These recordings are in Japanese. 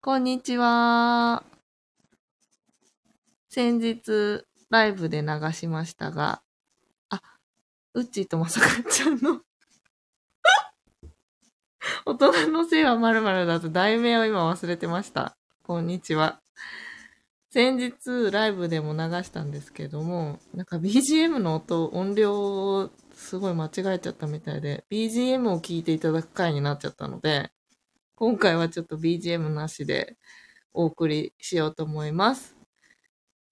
こんにちは。先日、ライブで流しましたが、あ、うっちーとまさかちゃんの 大人のせいは〇〇だと題名を今忘れてました。こんにちは。先日、ライブでも流したんですけども、なんか BGM の音、音量をすごい間違えちゃったみたいで、BGM を聞いていただく回になっちゃったので、今回はちょっと BGM なしでお送りしようと思います。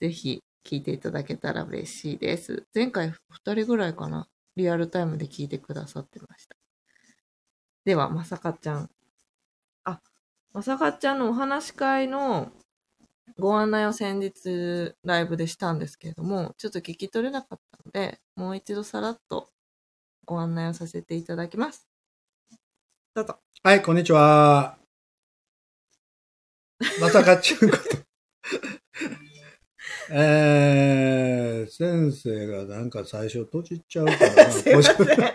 ぜひ聞いていただけたら嬉しいです。前回2人ぐらいかな、リアルタイムで聞いてくださってました。では、まさかちゃん。あ、まさかちゃんのお話し会のご案内を先日ライブでしたんですけれども、ちょっと聞き取れなかったので、もう一度さらっとご案内をさせていただきます。どうぞ。はい、こんにちは。まさかちゅうこと。えー、先生がなんか最初閉じちゃうから なこちら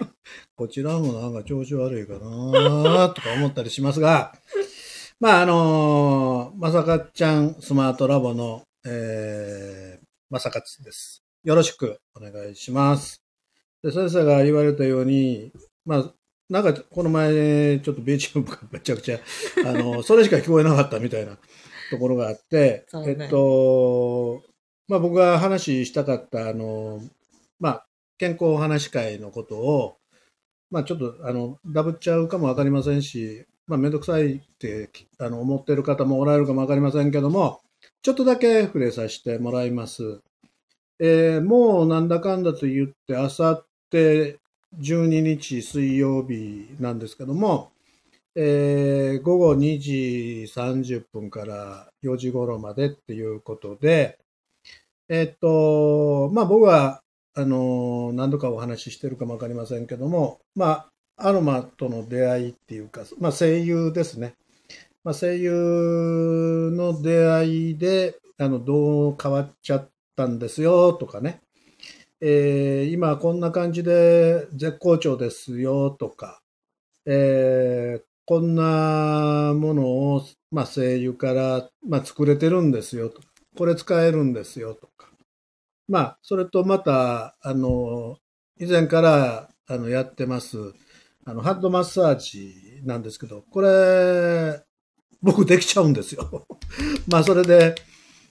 こちらもなんか調子悪いかなとか思ったりしますが、まああのまさかちゃんスマートラボの、えー、まさかつです。よろしくお願いします。で先生が言われたように、まあなんか、この前、ちょっと BGM がめちゃくちゃ、あの、それしか聞こえなかったみたいなところがあって、ねえっと、まあ僕が話したかった、あの、まあ、健康話し会のことを、まあちょっと、あの、ダブっちゃうかもわかりませんし、まあめんどくさいって、あの、思ってる方もおられるかもわかりませんけども、ちょっとだけ触れさせてもらいます。えーもうなんだかんだと言って、あさって12日水曜日なんですけども、えー午後2時30分から4時頃までっていうことで、えっと、まあ僕は、あの、何度かお話ししてるかもわかりませんけども、まあ、アロマとの出会いっていうか、まあ声優ですね。まあ声優の出会いで、あの、どう変わっちゃったんですよとかね。えー今こんな感じで絶好調ですよとか、えーこんなものを、まあ、声優から、まあ、作れてるんですよと。これ使えるんですよとか。まあ、それとまた、あの、以前からあのやってます、あの、ハッドマッサージなんですけど、これ、僕できちゃうんですよ。まあ、それで、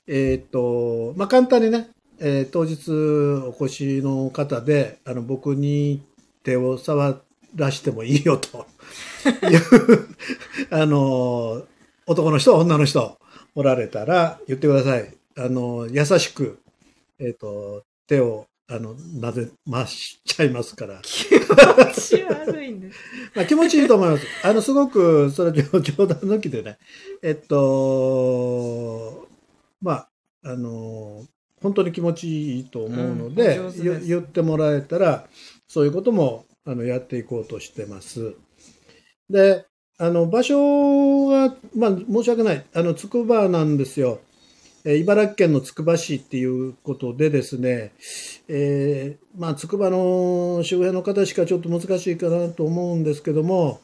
えーっと、まあ、簡単にね、えー当日お越しの方で、あの、僕に手を触らしてもいいよと いう、あの、男の人、女の人、おられたら言ってください。あの、優しく、えっ、と、手を、あの、なぜ、回しちゃいますから。気持ち悪いんです。まあ、気持ちいいと思います。あの、すごく、それ冗冗談抜きでね、えっと、まあ、あの、本当に気持ちいいと思うので、うんで言ってもらえたら、そういうことも、あの、やっていこうとしてます。で、あの、場所が、まあ、申し訳ない、あの、つくばなんですよ。えー茨城県のつくば市っていうことでですね、えーまあ、つくばの周辺の方しかちょっと難しいかなと思うんですけども、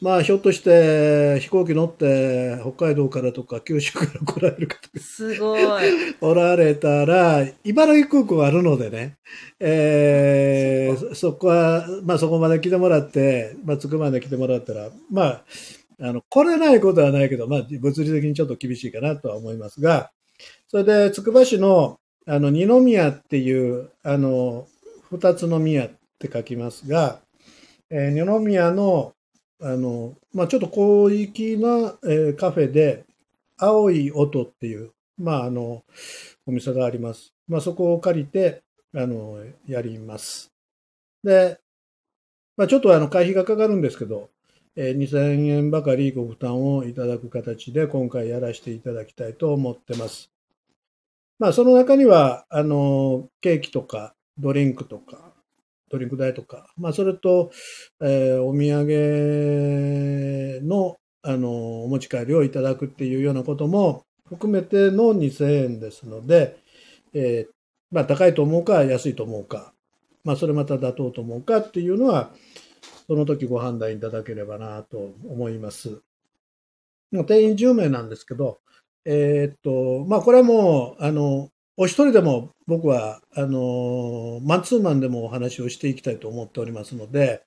まあ、ひょっとして飛行機乗って北海道からとか九州から来られる方がすごい。おられたら、茨城空港あるのでね、えーそこは、まあそこまで来てもらって、まあつくばまで来てもらったら、まあ、あの、来れないことはないけど、まあ物理的にちょっと厳しいかなとは思いますが、それでつくば市の、あの、二宮っていう、あの、二つの宮って書きますが、えー二宮の、あの、まあちょっと広域な、えーカフェで、青い音っていう、まあ、あの、お店があります。まあ、そこを借りて、あの、やります。で、まあ、ちょっとあの、会費がかかるんですけど、えー2000円ばかりご負担をいただく形で、今回やらせていただきたいと思ってます。まあ、その中には、あの、ケーキとか、ドリンクとか、ドリンク代とか、まあ、それと、えーお土産の、あの、お持ち帰りをいただくっていうようなことも含めての2000円ですので、えーまあ、高いと思うか、安いと思うか、まあ、それまた妥当と思うかっていうのは、その時ご判断いただければなと思います。もう定員10名なんですけど、えーっと、まあ、これはもう、あの、お一人でも僕は、あの、マンツーマンでもお話をしていきたいと思っておりますので、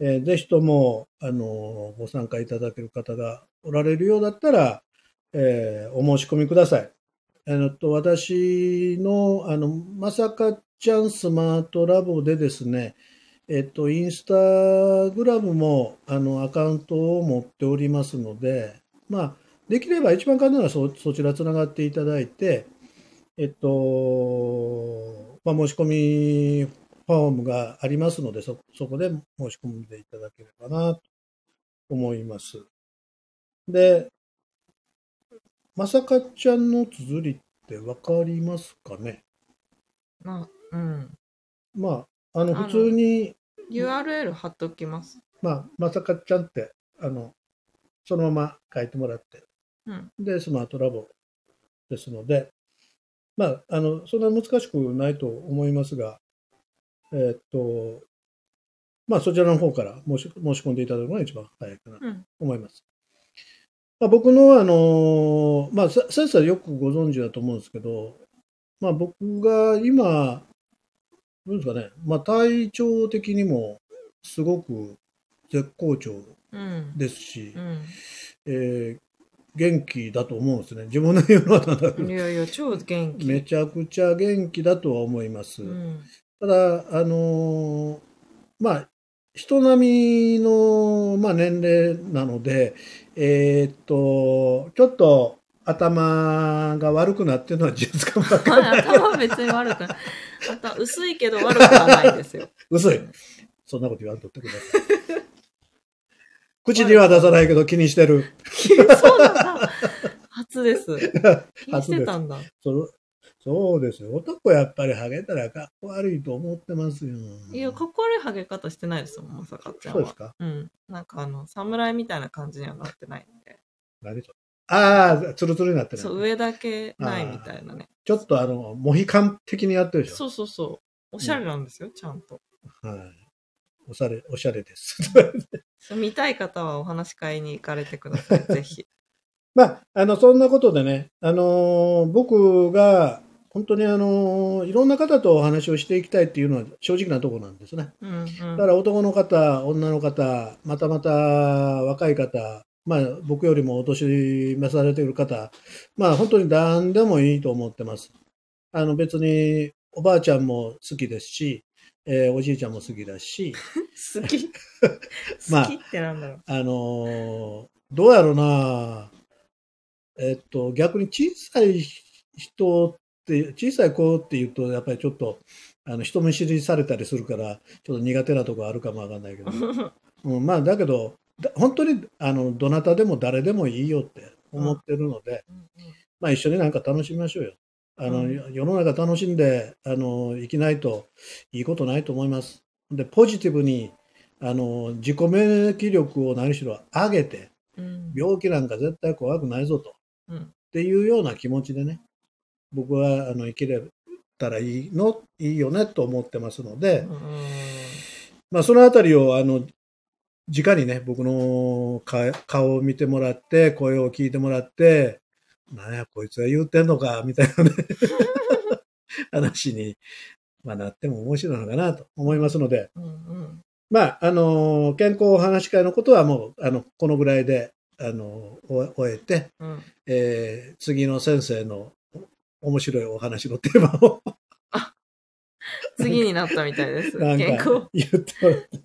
えーぜひとも、あの、ご参加いただける方がおられるようだったら、えーお申し込みください。えーっと、私の、あの、まさかちゃんスマートラボでですね、えっと、インスタグラムも、あの、アカウントを持っておりますので、まあ、できれば一番簡単なのはそ、そちらつながっていただいて、えっと、まあ、申し込みフォームがありますので、そ、そこで申し込んでいただければな、と思います。で、まさかちゃんの綴りってわかりますかね？まあ、うん。まあ、あの、普通に、URL 貼っときます。まあ、まさかちゃんって、あの、そのまま書いてもらって、うん。で、スマートラボですので、まあ、あの、そんな難しくないと思いますが、えーっと、まあ、そちらの方から申し申し込んでいただくのが一番早いかなとうん。思います。まあ、僕の、あの、まあ、さ先生はよくご存知だと思うんですけど、まあ、僕が今、どうですかね、まあ、体調的にもすごく絶好調うん。ですし、うん。えー元気だと思うんですね。自分の言うのはなんだけどいやいや、超元気。めちゃくちゃ元気だとは思います。うん。ただ、あのーまあ、人並みの、まあ、年齢なので、えーっと、ちょっと頭が悪くなってるのは事実かもわかんない。頭は別に悪くない。頭薄いけど悪くはないですよ。嘘い。そんなこと言わんとってください。口には出さないけど気にしてる。そうなんだ。初です。気にしてたんだ。そそうですよ。男やっぱりハゲたらかっこ悪いと思ってますよ。いや、かっこ悪いハゲ方してないですもん、まさかちゃんは。そうですか？うん。なんかあの、侍みたいな感じにはなってないんで。何それ？ああ、ツルツルになってる。そう、上だけないみたいなね。ちょっとあの、モヒカン的にやってるでしょ？そうそうそう。おしゃれなんですよ、ちゃんと。はい。おしゃれ、おしゃれです。見たい方はお話し会に行かれてください、ぜひ。まあ、あの、そんなことでね、あのー僕が、本当にあのーいろんな方とお話をしていきたいっていうのは正直なところなんですね。うんうん。だから男の方、女の方、またまた若い方、まあ僕よりもお年召されている方、まあ本当に何でもいいと思ってます。あの別におばあちゃんも好きですし、えーおじいちゃんも好きだし、好き。まあ好きってなんだろう。あのーどうやろうな、えっと、逆に小さい人って、小さい子って言うと、やっぱりちょっと、あの、人見知りされたりするから、ちょっと苦手なとこあるかもわかんないけど、うん、まあ、だけど、だ本当に、あの、どなたでも誰でもいいよって思ってるので、まあ、一緒になんか楽しみましょうよ。あの、うん世の中楽しんで、あの、生きないといいことないと思います。で、ポジティブに、あの、自己免疫力を何しろ上げて、うん。病気なんか絶対怖くないぞと、うん。っていうような気持ちでね、僕はあの生きれたらいいの、いいよねと思ってますので、うん。まあそのあたりをあの、直にね、僕のか顔を見てもらって、声を聞いてもらって、なんや、こいつが言うてんのか、みたいなね、話に、まあ、なっても面白いのかなと思いますので、うんうん。まあ、あの、健康お話し会のことはもう、あの、このぐらいで、あの、終終えて、うん。えー次の先生のお面白いお話のテーマを。次になったみたいです。健康。か。言ってもらって、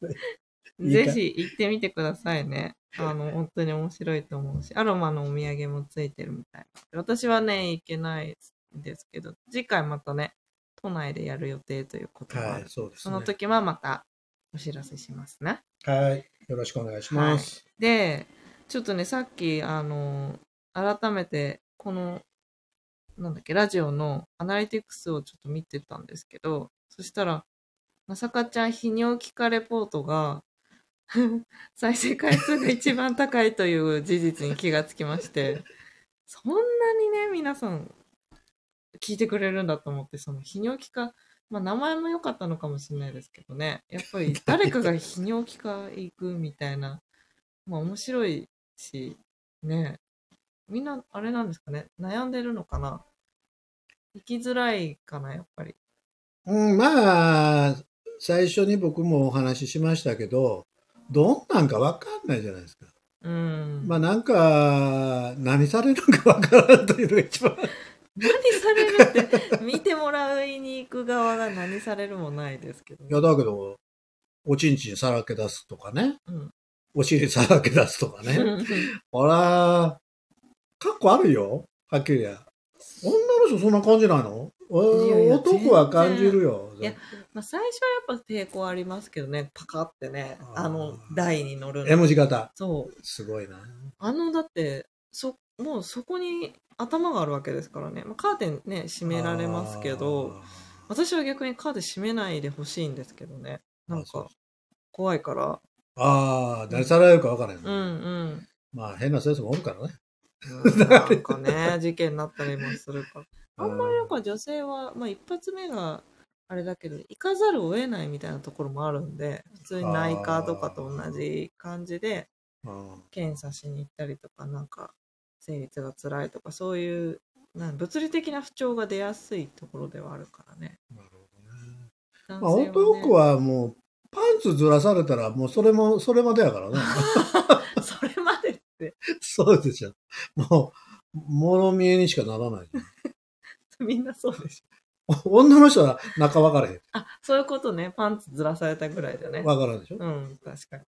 いいか。ぜひ行ってみてくださいね。あの、本当に面白いと思うし、アロマのお土産もついてるみたいな。私はね、行けないんですけど、次回またね、都内でやる予定ということがあるはい、そうですね。その時はまたお知らせしますね。はい、よろしくお願いします。で、ちょっとね、さっき、あの、改めて、この、なんだっけ、ラジオのアナリティクスをちょっと見てたんですけど、そしたら、まさかちゃん泌尿器科レポートが、再生回数が一番高いという事実に気がつきまして、そんなにね、皆さん、聞いてくれるんだと思って、その泌尿器科、まあ名前も良かったのかもしれないですけどね、やっぱり 誰かが泌尿器科行くみたいな、まあ面白いし、ねえ。みんな、あれなんですかね。悩んでるのかな生きづらいかな、やっぱり。うん、まあ、最初に僕もお話ししましたけど、どんなんかわかんないじゃないですか。うん。まあなんか、何されるのかわからんというのが一番。何されるって、見てもらいに行く側が何されるもないですけど、いや、だけど、おちんちんさらけ出すとかね。うん。お尻さらけ出すとかね。ほら、かっこあるよ。はっきりや。女の人そんな感じないの？男は感じるよ。いやまあ、最初はやっぱ抵抗ありますけどね、パカってね、あの台に乗るの。M 字型。そう。すごいな。あの、だって、そ、もうそこに頭があるわけですからね。まあ、カーテンね、閉められますけど、私は逆にカーテン閉めないでほしいんですけどね。なんか、怖いから。ああ、何さられるか分からへん。うんうん。まあ変な先生もおるからね。うんなんかね、事件になったりもするから。あんまりなんか女性は、まあ一発目があれだけど、行かざるを得ないみたいなところもあるんで、普通に内科とかと同じ感じで、うん検査しに行ったりとか、なんか、生理が辛いとか、そういう、なん物理的な不調が出やすいところではあるからね。なるほどね。まあ男性はね男はもう、パンツずらされたらもうそれも、それまでやからね。それまでって、そうですよ。もう、もろ見えにしかならない。みんなそうでしょ。女の人は中分からへん。あ、そういうことね。パンツずらされたぐらいだね。分からんでしょ？うん、確かに。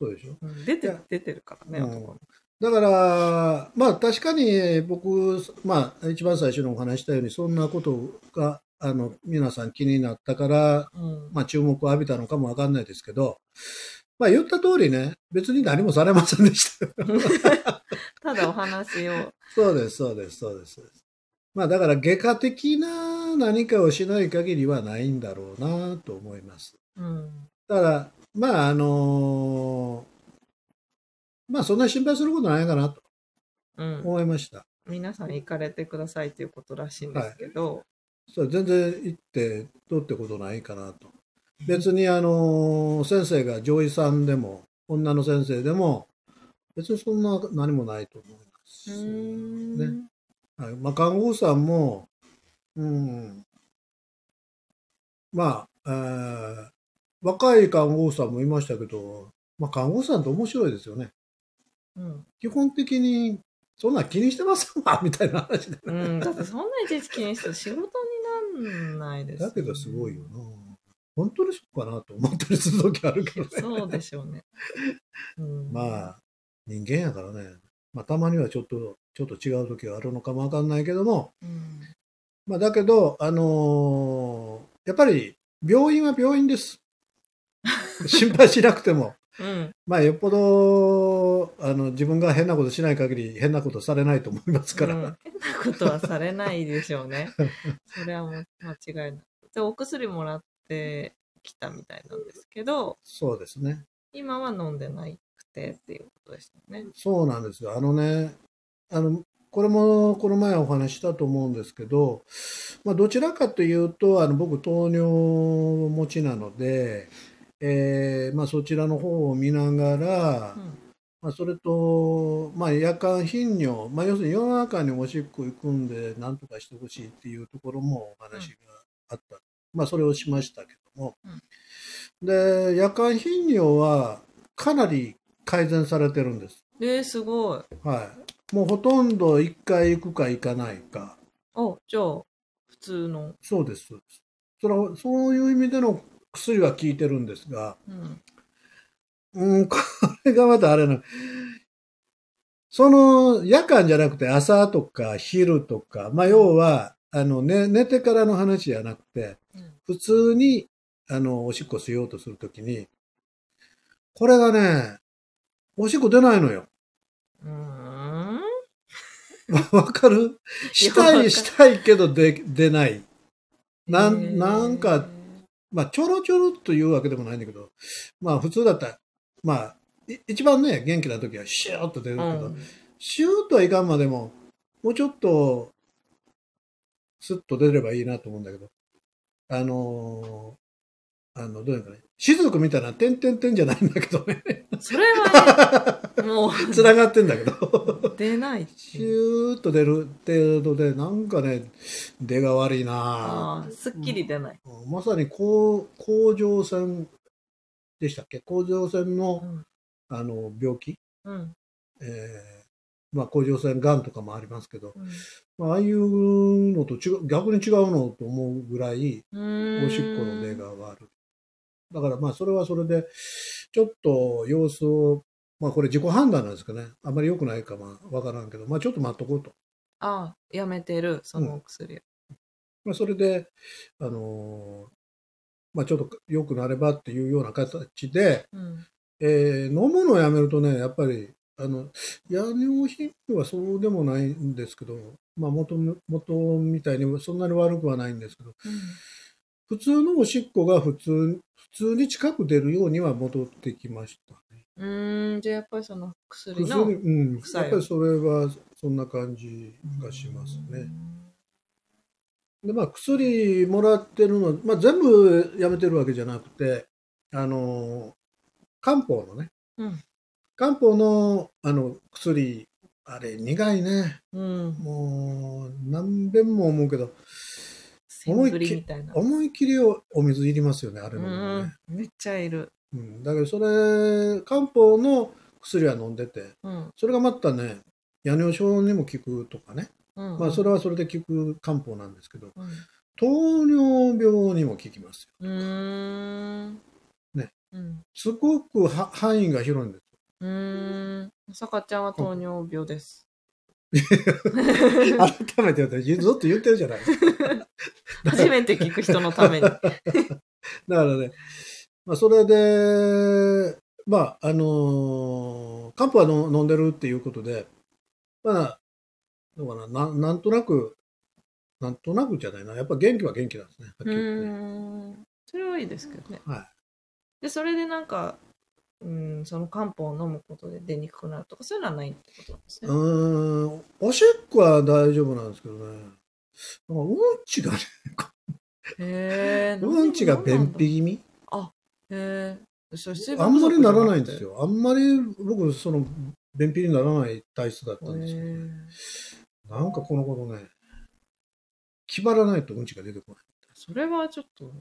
そうでしょ？うん出ていや、出てるからね、うんだから、まあ確かに僕、まあ一番最初にお話ししたように、そんなことが、あの、皆さん気になったから、うん。まあ注目を浴びたのかもわかんないですけど、まあ言った通りね、別に何もされませんでした。ただお話を。そうです、そうです、そうです。まあだから外科的な何かをしない限りはないんだろうなと思います。うん。だから、まああのまあそんなに心配することないかなとうん。思いました。皆さん行かれてくださいということらしいんですけど、それ全然行ってどうってことないかなと。別にあの先生が女医さんでも女の先生でも別にそんな何もないと思いまうす。ねはいまあ、看護婦さんも、うん、まあ、えー若い看護婦さんもいましたけど、まあ、看護婦さんって面白いですよね。うん。基本的に、そんなん気にしてませんわ、みたいな話で。うん。だってそんないちいち気にして仕事になんないですよだけどすごいよな。本当にそうかなと思ったりする時あるけどね。そうでしょうね。うん、まあ、人間やからね。まあ、たまにはちょっと、ちょっと違う時があるのかもわかんないけども、うん。まあ、だけど、あのーやっぱり、病院は病院です。心配しなくても。うん。まあ、よっぽど、あの、自分が変なことしない限り、変なことされないと思いますから。うん変なことはされないでしょうね。それはもう間違いない。で、お薬もらってきたみたいなんですけど、そうですね。今は飲んでないくてっていうことでしたね。そうなんですよ。あのね、あの、これもこの前お話ししたと思うんですけど、まあ、どちらかというと、あの僕、糖尿持ちなので、えーまあ、そちらの方を見ながら、うん。まあ、それと、まあ、夜間頻尿、まあ、要するに夜中におしっこ行くんで、なんとかしてほしいっていうところもお話があった。まあ、それをしましたけども。で、夜間頻尿はかなり改善されてるんです。えー、すごい。はい。もうほとんど1回行くか行かないか。お、じゃあ、普通の。そうです。それはそういう意味での薬は効いてるんですが、うん。うん、これがまたあれな。その夜間じゃなくて朝とか昼とか、まあ要は、あの、ね、寝てからの話じゃなくて、うん普通に、あの、おしっこしようとするときに、これがね、おしっこ出ないのよ。うーん。わかる？したいしたいけどで出ない。なん、なんか、まあ、ちょろちょろっというわけでもないんだけど、まあ、普通だったら、まあ、い一番ね、元気な時はシューッと出るけど、うん。シューッとはいかんまでも、もうちょっと、スッと出ればいいなと思うんだけど、あのーあの、どういうかね、雫みたいな点々点じゃないんだけどね。それはね、もう、つながってんだけど、出ないシ。ューッと出る程度で、なんかね、出が悪いなすっきり出ない。ぁまさに甲甲状腺でしたっけ？甲状腺うのん。あの病気、うん。えーまあ、甲状腺がんとかもありますけど、うんまあ、ああいうのと違う逆に違うのと思うぐらい、おしっこの出が悪い。だからまあそれはそれで、ちょっと様子を、まあこれ自己判断なんですかね。あんまり良くないかまあわからんけど、まあちょっと待っとこうと。ああ、やめてる、そのお薬。まあそれで、あのーまあちょっと良くなればっていうような形で、うん。えー飲むのをやめるとね、やっぱり、あの、夜尿頻度はそうでもないんですけど、まあ元の、元みたいにそんなに悪くはないんですけど、普通のおしっこが普通、普通に近く出るようには戻ってきましたね。うーん、じゃあやっぱりその薬薬、の。うん、やっぱりそれはそんな感じがしますね。で、まあ薬もらってるの、まあ全部やめてるわけじゃなくて、あの、漢方のね、うん。漢方のあの薬、あれ苦いね。うん。もう何遍も思うけど、センブリみたいな。思い切りおお水いりますよね、あれのね。ん。めっちゃいる。うん、だけどそれ漢方の薬は飲んでてうん。それがまたね夜尿症にも効くとかね、うん。まあそれはそれで効く漢方なんですけどうん。糖尿病にも効きますようーん。ね。うん。すごくは範囲が広いんですうーん。さかちゃんは糖尿病です。改めて言うとずっと言ってるじゃないですか初めて聞く人のために。だからね、まあ、それでまああのー漢方はの飲んでるっていうことでまあどうかなななんとなくなんとなくじゃないなやっぱ元気は元気なんですねはっきうり言って。それはいいですけどね。はいで、それでなんか、うん、その漢方を飲むことで出にくくなるとか、そういうのはないってことなんですね。うーん、おしっこは大丈夫なんですけどね。なんかうんちがね、へえ。うんちが便秘気味？へえ。あんまりならないんですよ。あんまり僕、その、便秘にならない体質だったんですけど、へね、なんかこの頃ね、気張らないとうんちが出てこない。それはちょっと、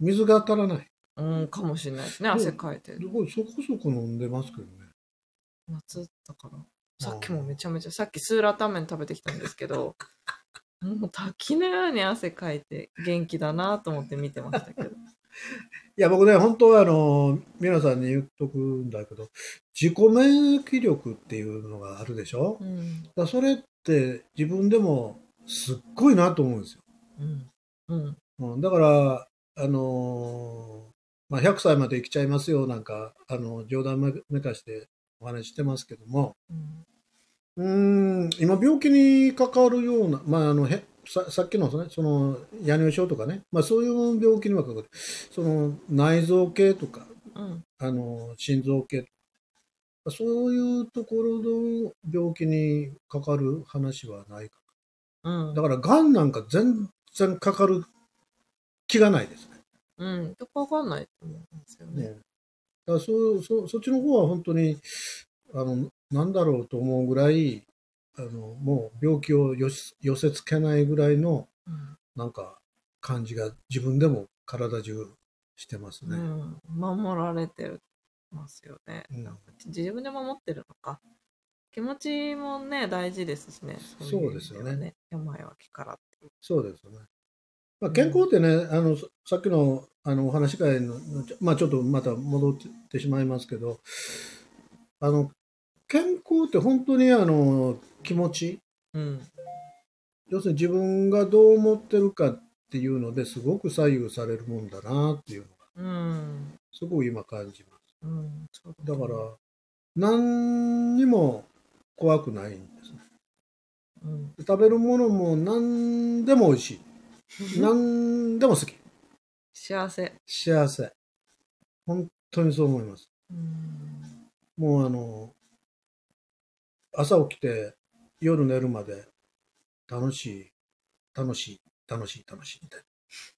水が足らない。うん、かもしれないですね。うん汗かいて。すごいそこそこ飲んでますけどね。夏だから。さっきもめちゃめちゃ、さっきスーラータンメン食べてきたんですけど、もう滝のように汗かいて元気だなと思って見てましたけど。いや、僕ね、本当はあの、皆さんに言っとくんだけど、自己免疫力っていうのがあるでしょ、うん。だそれって自分でもすっごいなと思うんですよ。うん。うん。うん、だから、あのーまあ、100歳まで生きちゃいますよなんか、あの冗談めめかしてお話ししてますけども、うん。ん、今病気にかかるような、まあ、あのへささっきの,、ね、その夜尿症とかね、まあ、そういう病気にはかかる、その内臓系とか、うん。あの心臓系とか、そういうところの病気にかかる話はないかうん。だから、がんなんか全然かかる気がないですね。うん。よくわかんないと思うんですよね。ね。だからそそそっちの方は本当にあのなんだろうと思うぐらいあのもう病気をよし寄せつけないぐらいのうん。なんか感じが自分でも体中してますね。うん、守られてますよね、うん。なんか自分で守ってるのか。気持ちもね大事ですしね。そうですよね。病は気からそうですよね。まあ、健康ってね、あのささっきのあのお話し会の、まあ、ちょっとまた戻ってしまいますけど、あの健康って本当にあの気持ち、うん。要するに自分がどう思ってるかっていうのですごく左右されるもんだなっていうのがうん。すごく今感じまうんそうすだから何にも怖くないんですね。うん。食べるものも何でも美味しい 何でも好き。幸せ。幸せ。本当にそう思います。うん。もうあの朝起きて夜寝るまで楽しい楽しい楽しい楽しいみたい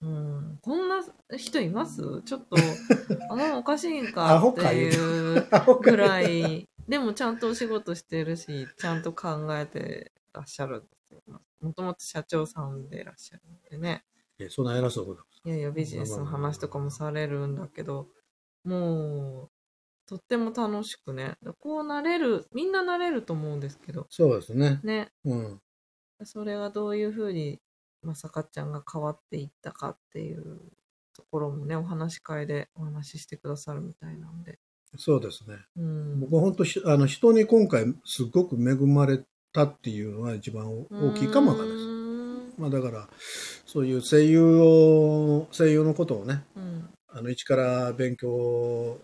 うん、こんな人います？ちょっと、頭おかしいんアかっていうアホかぐらい、でもちゃんとお仕事してるし、ちゃんと考えてらっしゃる。もともと社長さんでいらっしゃるんでね。いやそんな偉そうなこと。いやいや、ビジネスの話とかもされるんだけど、もう、とっても楽しくね。こうなれる、みんななれると思うんですけど、そうですね。ね。うん。それがどういうふうにまさかちゃんが変わっていったかっていうところもねお話し会でお話ししてくださるみたいなんで、そうですね。うん、僕は本当しあの人に今回すごく恵まれたっていうのが一番大きいかもわかんないです。すまあだからそういう声優を声優のことをねうん。あの一から勉強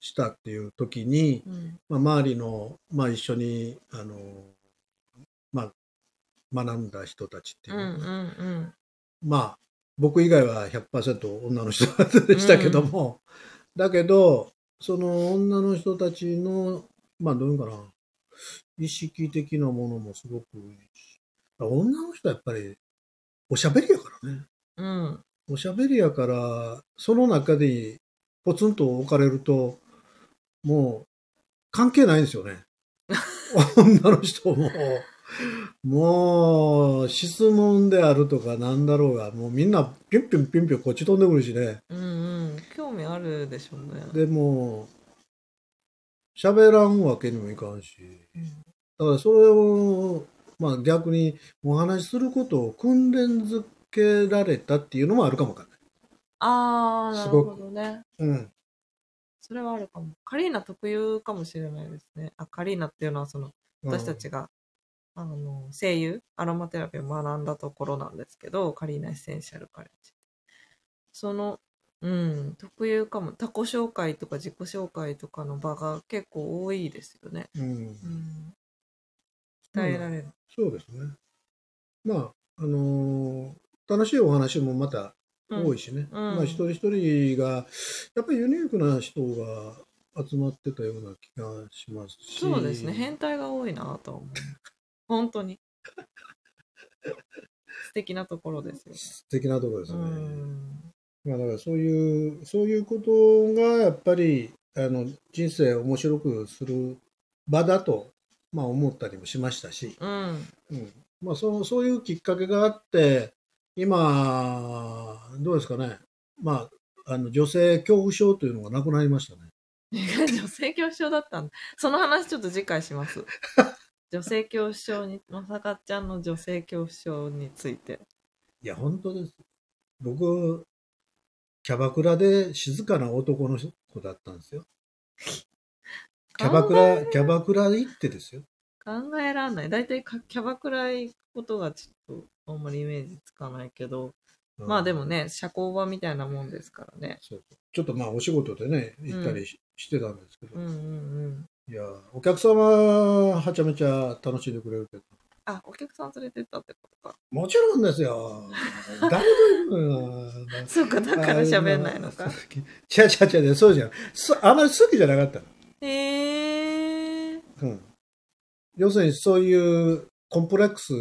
したっていう時に、うん。まあ、周りの、まあ、一緒にあの、まあ、学んだ人たちっていううんうんのは、うん。まあ僕以外は100%女の人でしたけども、だけどその女の人たちのまあどういうのかな意識的なものもすごくいいし。女の人はやっぱりおしゃべりやからね。うん。おしゃべりやからその中でポツンと置かれるともう関係ないんですよね。女の人も。もう質問であるとかなんだろうがもうみんなピュンピュンピュンピュンこっち飛んでくるしね。うんうん。興味あるでしょうね。でも喋らんわけにもいかんし。だからそれをまあ逆にお話しすることを訓練づけられたっていうのもあるかもわかんない。ああなるほどね。うん。それはあるかも。カリーナ特有かもしれないですね。あカリーナっていうのはその私たちが、あの声優アロマテラピーを学んだところなんですけどカリーナエッセンシャルカレッジそのうん。特有かも。他己紹介とか自己紹介とかの場が結構多いですよね、うん。うん、鍛えられる、そうですね。まあ、あのー楽しいお話もまたうん。多いしね。うん。まあ、一人一人が、やっぱりユニークな人が集まってたような気がしますし。そうですね。変態が多いなとは思う。本当に。素敵なところですよ素敵なところですうね。んまあ、だからそういう、そういうことがやっぱり、あの、人生を面白くする場だと、まあ、思ったりもしましたし。うんうんまあ、そうそういうきっかけがあって、今、どうですかね、まあ、あの女性恐怖症というのがなくなりましたね。女性恐怖症だったんだ。その話ちょっと次回します。女性恐怖症に、まさかちゃんの女性恐怖症について。いや、本当です。僕、キャバクラで静かな男の子だったんですよ。キャバクラ、キャバクラ行ってですよ。考えらんない。だいたいかキャバクラ行くことがちょっとあんまりイメージつかないけど、うんまあでもね、社交場みたいなもんですからね。ちょっとまあお仕事でね、行ったりし,、してたんですけど、うんうんうん。いや、お客様ははちゃめちゃ楽しんでくれるけど、あ、お客さん連れてったってことか。もちろんですよ。誰でもいいのよ。そうか、だから喋んないのか。ちゃちゃちゃで、そうじゃん。そあまり好きじゃなかったの。へえー。うん。要するにそういうコンプレックス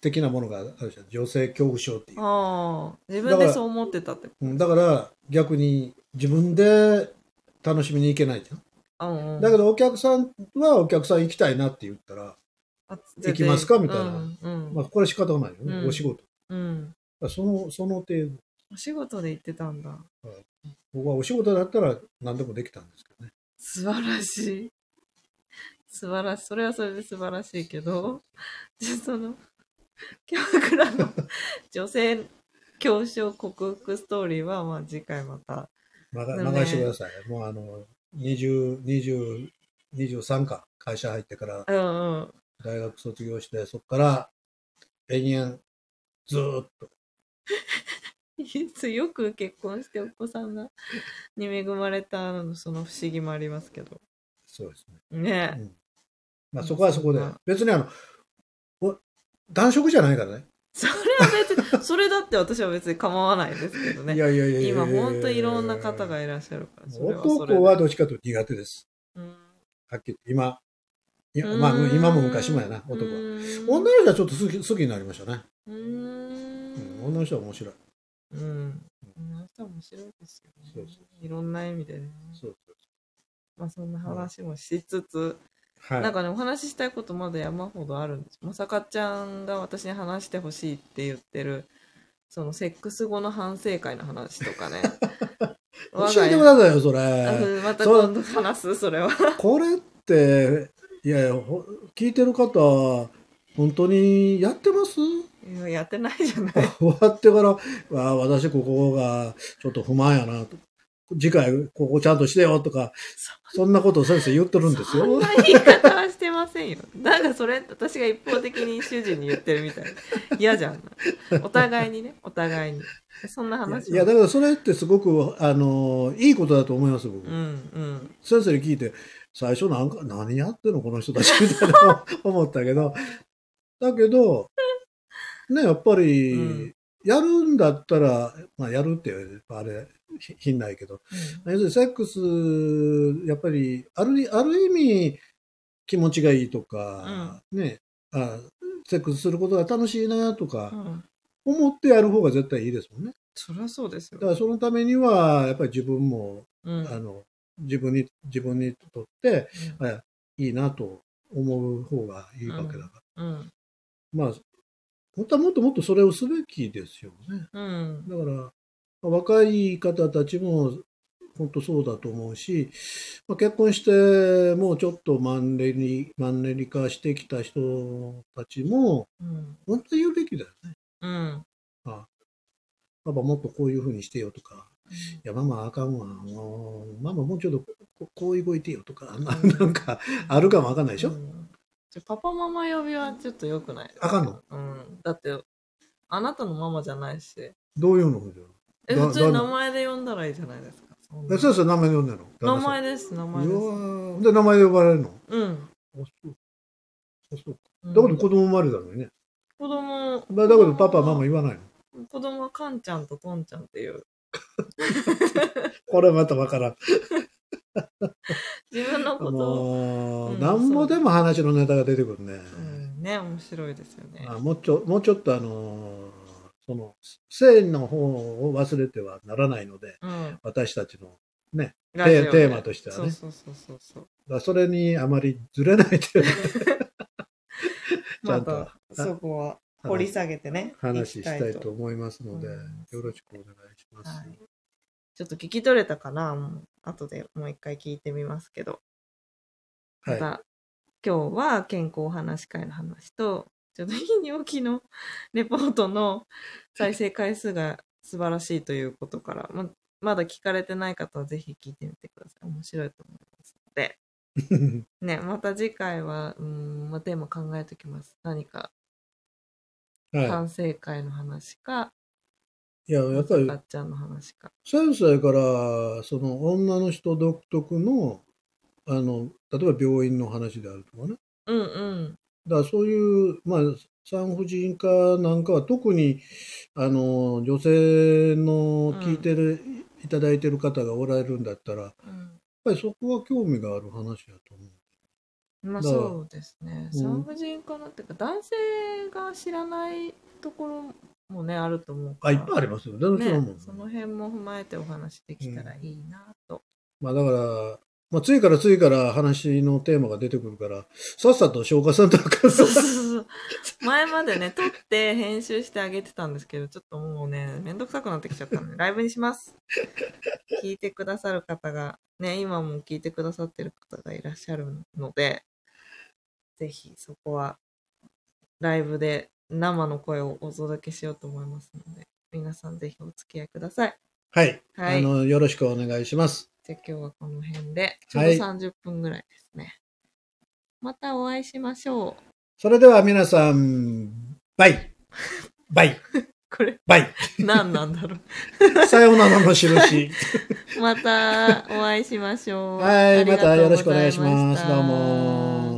的なものがあるじゃん。女性恐怖症っていう。ああ、自分でそう思ってたってこうんだから逆に自分で楽しみに行けないじゃん。と。うんうん、だけどお客さんはお客さん行きたいなって言ったら、あ行きますか？みたいなうんうんまあこれは仕方ないよね。うんお仕事。うん。その、その程度。お仕事で行ってたんだ。僕はお仕事だったら何でもできたんですけどね。素晴らしい。素晴らしい。それはそれで素晴らしいけど、じゃあその、キャバクラの 女性恐怖症克服ストーリーは、まあ次回また。まだでもね任してください。もうあの、20、20、23か、会社入ってからうんうん。大学卒業して、そこから延々ずーっと。よく結婚してお子さんがに恵まれたのその不思議もありますけど。そうですね。ねうんまあそこはそこでまあ。別にあの、お男色じゃないからね。それは別に、それだって私は別に構わないですけどね。いやいやいやいや今ほんといろんな方がいらっしゃるから。男はどっちかというと苦手です。うんはっきり言って。今、いやまあ今も昔もやな、男は。は女の人はちょっと好き好きになりましたね。うんん。女の人は面白い。うん。この人面白いですよね。そうそいろんな意味でね。そうそうまあそんな話もしつつ、はい。なんかね、お話ししたいことまだ山ほどあるんです。まさかちゃんが私に話してほしいって言ってる、そのセックス後の反省会の話とかね。教えてくださいよ、そあれ。また今度話す、それは。これって、いやいや、ほ聞いてる方、本当にやってます？いややってないじゃない。終わってから、わあ、私ここがちょっと不満やなと。次回ここちゃんとしてよとか、そんなことを先生言ってるんですよそん。な言い方はしてませんよ。なんかそれ、私が一方的に主人に言ってるみたい。嫌じゃん。お互いにね、お互いに。そんない話や、だからそれってすごく、あの、いいことだと思います、僕。うんうん。先生に聞いて、最初なんか、何やってんのこの人たちみたいな 思ったけど、だけど、ね、やっぱり、うんやるんだったら、まあ、やるって、あれ、ひ品ないけど、要するにセックス、やっぱり、ある、ある意味、気持ちがいいとか、ね、あ、セックスすることが楽しいなとうか、ん。思ってやる方が絶対いいですもんね。そりゃそうですよだか。らそのためには、やっぱり自分も、うん。あの、自分に、自分にとって、あいいなと思う方がいいわけだから。うん。まあ、本当はもっともっとそれをすべきですよね。うん。だから、まあ若い方たちも本当そうだと思うし、まあ、結婚してもうちょっとマンネリ、マンネリ化してきた人たちも、うん。本当に言うべきだよね。うん。あパパもっとこういうふうにしてよとか、いや、ママあかんわ。もうママもうちょっとここう動いてよとか、ななんかあるかもわかんないでしょ、うんじゃパパママ呼びはちょっと良くない？あかんの？うん。だって、あなたのママじゃないし。どういうの？え、だ普通に名だ前で呼んだらいいじゃないですか。そんなあ先生名前で呼んでんの？名前です、名前うです。で、名前で呼ばれるの？うん。あそうあそううんだけど子供生まれたのにね。子供、だだけどパパ、ママ言わないの？子供はカンちゃんとトンちゃんっていう。これまたわからん。自分のことを。なんぼでも話のネタが出てくるね。うん、ね、面白いですよね。あもうちょ、もうちょっとあのーその、性の方を忘れてはならないので、うん。私たちの、ラジオでテーマとしてはねそうそうそうそう。だそれにあまりずれないで ちゃまんとた、そこは掘り下げてね。話したいと思いますので、うんよろしくお願いします。はいちょっと聞き取れたかなもう後でもう一回聞いてみますけど。また、は今日は健康話し会の話と、ちょっと泌尿器のレポートの再生回数が素晴らしいということから、ままだ聞かれてない方はぜひ聞いてみてください。面白いと思いますので。い。ね、また次回は、うん、まあ、テーマ考えておきます。何かは反省会の話か、い。いや、やっぱりかっちゃんの話か。先生から、その女の人独特の、あの、例えば病院の話であるとかね。うんうん。だからそういう、まあ、産婦人科なんかは特に、あの、女性の聞いてる、いただいてる方がおられるんだったら、やっうんぱりそこは興味がある話だと思う。まあそうですね。うん産婦人科のっていうか、男性が知らないところもね、あると思うかあ、ら。いっぱいありますよ。全然違うもん。ね、その辺も踏まえてお話できたらいいなと。まあだから、まあ、次から次から話のテーマが出てくるから、さっさと消化さんとかそうそうそう。前までね、撮って編集してあげてたんですけど、ちょっともうね、めんどくさくなってきちゃったんで、ライブにします。聞いてくださる方が、ね、今も聞いてくださってる方がいらっしゃるので、ぜひそこはライブで生の声をお届けしようと思いますので、皆さんぜひお付き合いください。はい、はいあの、よろしくお願いします。じゃあ今日はこの辺で、ちょうどはい30分ぐらいですね。またお会いしましょう。それでは皆さん、バイ、バイ、これ、バイ、何なんだろう。さようならの印。またお会いしましょう。はい、またよろしくお願いします。どうも。